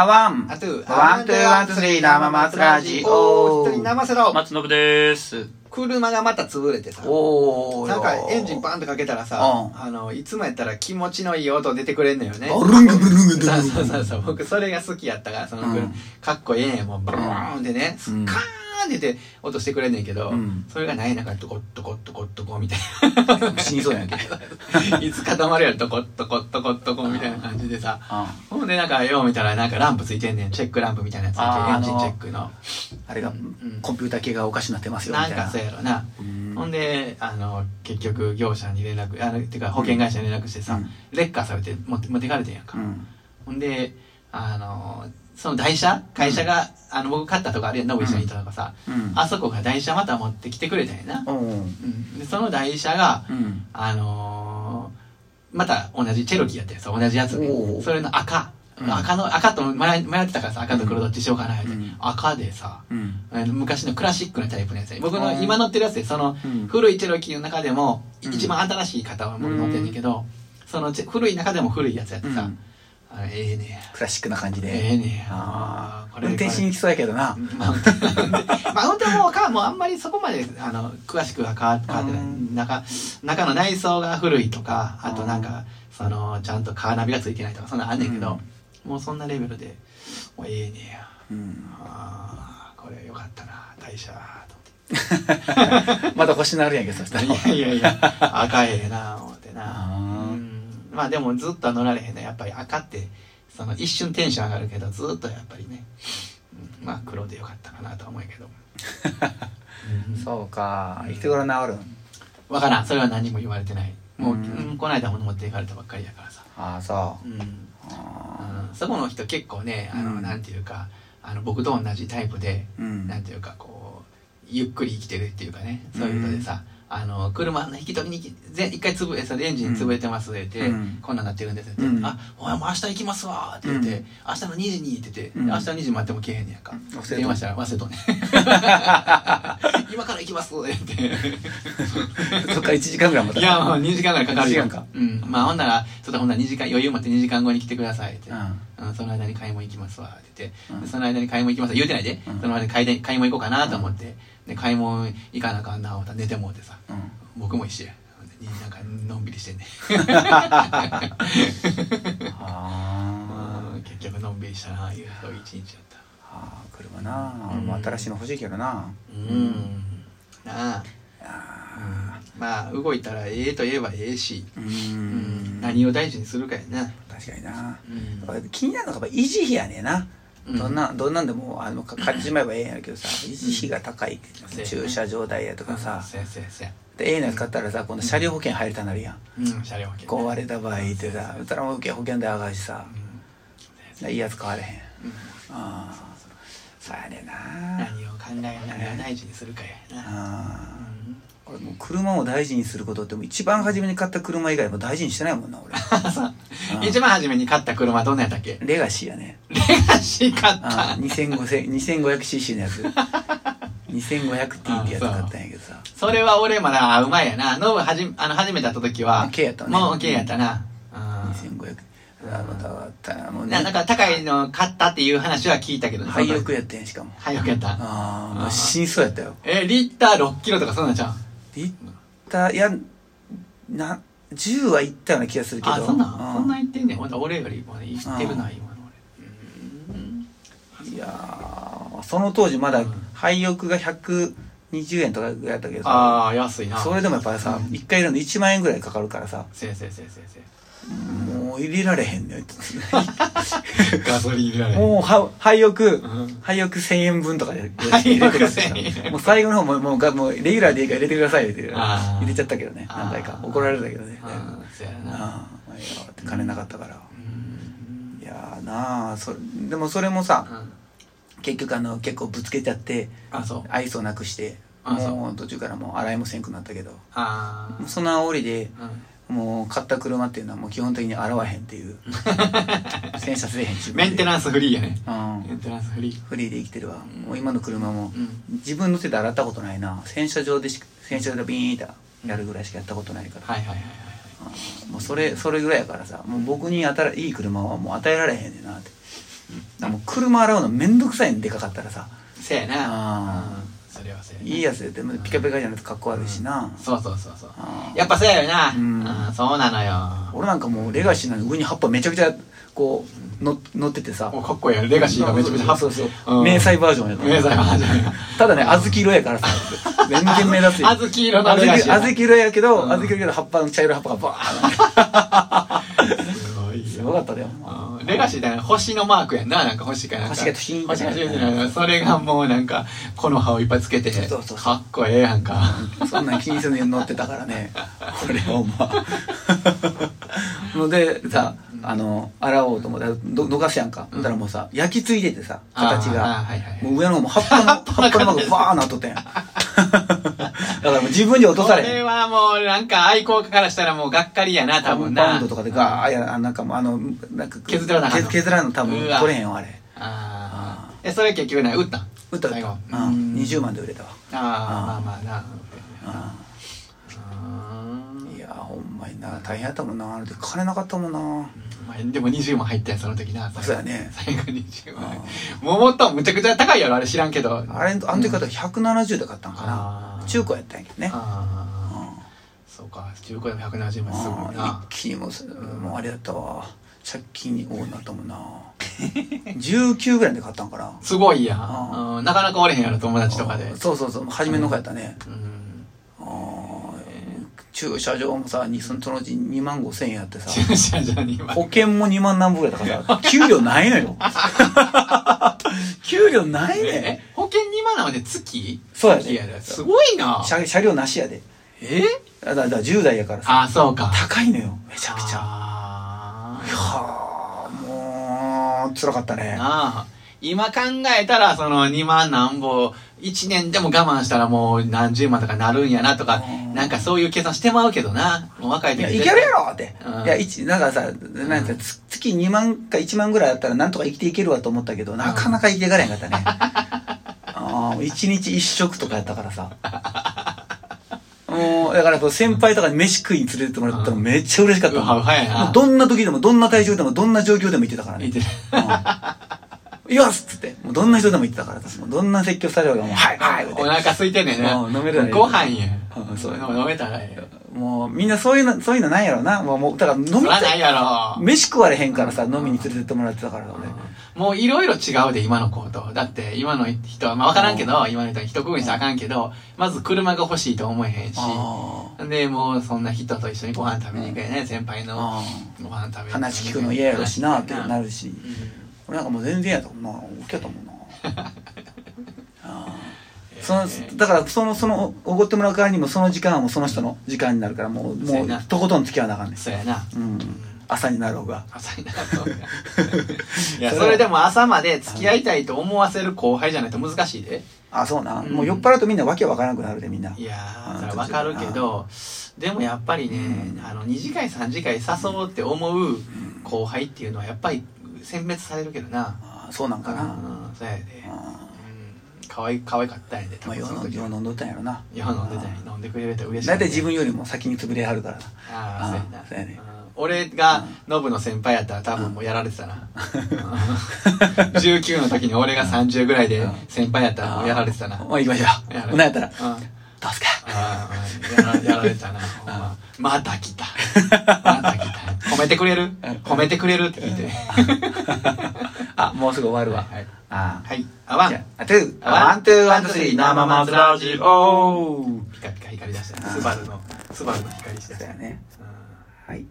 あワンあトゥーワン、ツー、ワン、ツー、スリー、生松ラジ。オ。一人生せろ松信です。車がまた潰れてさ。なんかエンジンバンとかけたらさ、うん。あのいつもやったら気持ちのいい音出てくれんのよね。ブルングブルングブルン。グそうそうそうそう。僕それが好きやったからその、うん。かっこええねんもうブルーンってね、うん。カーンって言って音してくれんねんけど、うん。それがない中トコットコットコットコみたい死にそうやんけ。ないつ固まるやろトコットコットコットコみたいな感じでさあほんでなんかよう見たらなんかランプついてんねん。チェックランプみたいなやつエンジンチェックの。あれがん、コンピューター系がおかしになってますよ、みたいな。なんかそうやろな。うん。ほんであの結局業者に連絡あのてか保険会社に連絡してさ、うん。レッカーされて持って持ってかれてんやんか、うん。ほんであのその台車？会社が、あの僕買ったとこあるやんノブ一緒にいたとかさ、うん。あそこが台車また持ってきてくれたんやな。うん、でその台車がうん。あのーまた同じチェロキーやったやつ同じやつで。それの赤、うん。赤の赤と迷迷ってたからさ赤と黒どっちしようかなって、うん。赤でさうん。昔のクラシックなタイプのやつや僕うん。の今乗ってるやつでそのうん。古いチェロキーの中でもうん。一番新しい型はもう乗ってんねんけど、その古い中でも古いやつやってさ、うんあれええねクラシックな感じで。ええねああ。これ運転しに来そうやけどな。まあ、運転まあ、運転もかもうあんまりそこまであの詳しくは変わ変わってない、うん。中中の内装が古いとかあとなんかそのちゃんとカーナビがついてないとかそんなんあんねんけど、もうそんなレベルでもうええねや。うん。あーこれよかったな台車とまだ欲しなるやんけ、そしたら。思っていやいやいや赤ええな思ってなまあでもずっとは乗られへんねやっぱり赤ってその一瞬テンション上がるけどずっとやっぱりね、うんまあ黒でよかったかなとは思うけど、うん。そうか。いつ頃治るんわからん。それは何も言われてない。もう、うん。うんこの間も持っていかれたばっかりやからさ、ああ、そう。うん。あうん。そこの人結構ねあの、うん。なんていうかあの僕と同じタイプで、ーうん。なんていうかこうゆっくり生きてるっていうかねそういうのでさ、あの車の引き取りに一回潰れそエンジン潰れてますって言って、うん。こんなんなってるんですって、うん。あおいもう明日行きますわって言って、うん。明日の2時にって言って、うん。明日の2時待っても来えへんねやんか、忘れとん。電話したら忘れとん。ね今から行きますって言って。そっから1時間ぐらい待たい。やもう2時間ぐらいかかるよ。2時間か。うん。まあほんならちょっとほんなら2時間余裕持って2時間後に来てくださいって、うん。うん、その間に買い物行きますわって言って、その間に買い物行きますわ言うてないで、うん。その間に買いで買い物行こうかなと思って、で買い物行かなあかんな思ったら寝てもうてさ。うん。僕も一緒や。になんかのんびりしてんね あうん結局のんびりしたないう一日やった。あー車な。俺も新しいの欲しいけどな。うん。なあ、あうん。まあ動いたらええと言えばええし、ーううん。ん何を大事にするかやな、確かにな。うん。気になるのが維持費やねんな。うんどんなどんなんでもあのか買ってしまえばええんやけどさ維持費が高い。うん駐車場代やとかさ。でええのやつ買ったらさ今度車両保険入りたなるやん。うん。車両保険壊れた場合ってさそしたらもう保険代上がるしさ。いいやつ買われへん。うん。ああそうやねんな。何を考え何を大事にするかやな、ああ。うん俺もう車を大事にすることってもう一番初めに買った車以外も大事にしてないもんな俺。そううん一番初めに買った車どんなやったっけ？レガシーやね。レガシー買っあた 2500cc のやつ。2500T ってやつ買ったんやけどさ。それは俺まだうまいやな。ノブはじあの初めて会った時は K やったね。もう K やったな。うん。2500あのだったもうななんか高いの買ったっていう話は聞いたけどね。廃屋やってんしかも。廃屋やった。ああもう死にそうやったよ。えリッター6キロとかそんなんちゃう？リッターいやな10はいったような気がするけど。あそんなんうん。そんなん言ってんねん。俺よりもね言ってるな今の俺。うん。いやーその当時まだうん。廃屋が120円とかぐらいやったけどさ。ああ安いな。それでもやっぱりさうん。1回入れるの1万円ぐらいかかるからさ。せやせやせやせやせや。もう入れられへんね。ん ガソリン入れられもうは廃屋うん。廃屋1000円分とかで入れてください1000円 もう最後の方ももうがもうレギュラーでいいから入れてくださいって入れちゃったけどね。何回か。怒られたけどね。そやな。金なかったから。うん。いやーなあそでもそれもさうん。結局あの結構ぶつけちゃって愛想なくしてもう途中からもう洗いもせんくなったけどその煽りでうんもう買った車っていうのはもう基本的に洗わへんっていう。洗車せえへん自分で。メンテナンスフリーやね。うん。メンテナンスフリー。フリーで生きてるわ、うんもう今の車もうん。自分の手で洗ったことないな。洗車場でし洗車場でビーンってやるぐらいしかやったことないから、はいはいはいはいうん。もうそれそれぐらいやからさもう僕に与えいい車はもう与えられへんねんなって。らもう車洗うのめんどくさいんでかかったらさ。せやな。あうんそれはせやないいやつででもピカピカじゃなくてかっこ悪いしな、そうそうそうそう。やっぱそうやよな。うん。うんそうなのよ。俺なんかもうレガシーなのに上に葉っぱめちゃくちゃこうの乗っててさ。かっこいいやんレガシーがめちゃめちゃそうそうう。ん。迷彩バージョンやと迷彩バージョン。やただね小豆色やからさ。全然目立つよ。小豆色のレガシー小豆色やけど、うん。小豆色やけど葉っぱの茶色い葉っぱがバーン。すごかったでようん。レガシーだね星のマークやんな。なんか星かなんか。星がトシーン星がトシーンそれがもうなんか木の葉をいっぱいつけてかっこええやんか。そんなん気にせずに乗ってたからね。これほんま。のでさあの洗おうと思ってどどかすやんか、うん。だからもうさ焼き付いててさ形が。はいはいもう上の方も葉っぱの 葉っぱのマークバーンなっとったやん。だからもう自分で落とされこれはもうなんか愛好家からしたらもうがっかりやな多分な。パウンドとかでガーやなんかもうあのなんか削らな削削らんの多分。取れへんよあれ。ああえそれ結局ね売ったん？売った売った。最後。うん。20万で売れたわ。ああまあまあな。あうん。いやほんまにな。大変やったもんなあれで。金なかったもんな。まあでも20万入ったやんその時なそうやね。最後20万。もうもっとむちゃくちゃ高いやろあれ知らんけど。あれあの時買ったら170で買ったんかな中古やったんやけどね。ああそうか。中古でも170万すごいな。一気にもうすもうあれやったわ。借金に多くなったもんな 19ぐらいで買ったんかな。すごいやなかなかおれへんやろ友達とかで。そうそうそう。初めの子やったね、うん。あー。駐車場もさにそのうち2万5千円やってさ。駐車場に今保険も2万何本ぐらいだからさ。給料ないのよ 給料ないね。え保険2万なので月？そうやで。月すごいな。車車両なしやで。え？だだから10代やからさ。あそうか。高いのよ。めちゃくちゃ。あー。はあもう辛かったね。なあ。今考えたらその2万何本1年でも我慢したらもう何十万とかなるんやなとかうん。なんかそういう計算してまうけどな。若い時いやいけるやろって、うん。いや一なんかさなんかつ月2万か1万ぐらいあったらなんとか生きていけるわと思ったけどなかなか生きていかれへんかったね。ああ1日1食とかやったからさ。もうだから先輩とかに飯食いに連れてってもらったらめっちゃ嬉しかったどんな時でもどんな体調でもどんな状況でも言ってたからね。言ってよしっつって。もうどんな人でも言ってたから私も。うどんな説教されようがもうはいはい。お腹空いてんねんねうん飲めるご飯や。うんそう。や飲めたらええよ。もうみんなそういうのそういうのないやろな。もうもうだから飲みたないいやろ。飯食われへんからさ飲みに連れてってもらってたから俺。もういろいろ違うで、今の子と。だって、今の人は、まあわからんけど、今の人は一区切りしたらあかんけど、まず車が欲しいと思えへんし、あで、もうそんな人と一緒にご飯食べに行くよね、先輩のあご飯食べに話聞くの嫌やろしなってなるし。うん俺なんかもう全然やったもんな大きかったもんな。あー。そのだからそのそのおごってもらう代わりにもその時間はもうその人の時間になるからもうもうとことん付き合わなあかんねん。そうやな。うん。朝になろうが。朝になると。いや、それでも朝まで付き合いたいと思わせる後輩じゃないと難しいで。あそうな、うん。もう酔っ払うとみんなわけわからなくなるでみんな。いやうん。ー、わかるけど、でもやっぱりね、うん。あの、二次会三次会誘おうって思う後輩っていうのはやっぱり選別されるけどな。あーそうなんかな、うん、そうやで。あうん、かわい、可愛かったんやで、ーまあ夜その時は。飲ん飲んどったんやろな。夜飲んでたんや飲んでくれると嬉しい。大体自分よりも先に潰れはるからな。ああ、そうやな。そうやね。うん。俺がノブの先輩やったら多分もうやられてたな。うん。19の時に俺が30ぐらいで先輩やったらもうやられてたな。まあ行きましょやられう何やったらうん。どうすか。ああやらやられてたな。ほんま。また来た。また来た。褒めてくれる？褒めてくれるって聞いて。あもうすぐ終わるわはい。あはい。あわん。じゃあ、トゥワンワン、トゥー、ワン、ツー、スリー、生松ラジオピカピカ光り出した。スバルの、スバルの光りしてた。そうやね。うんはい。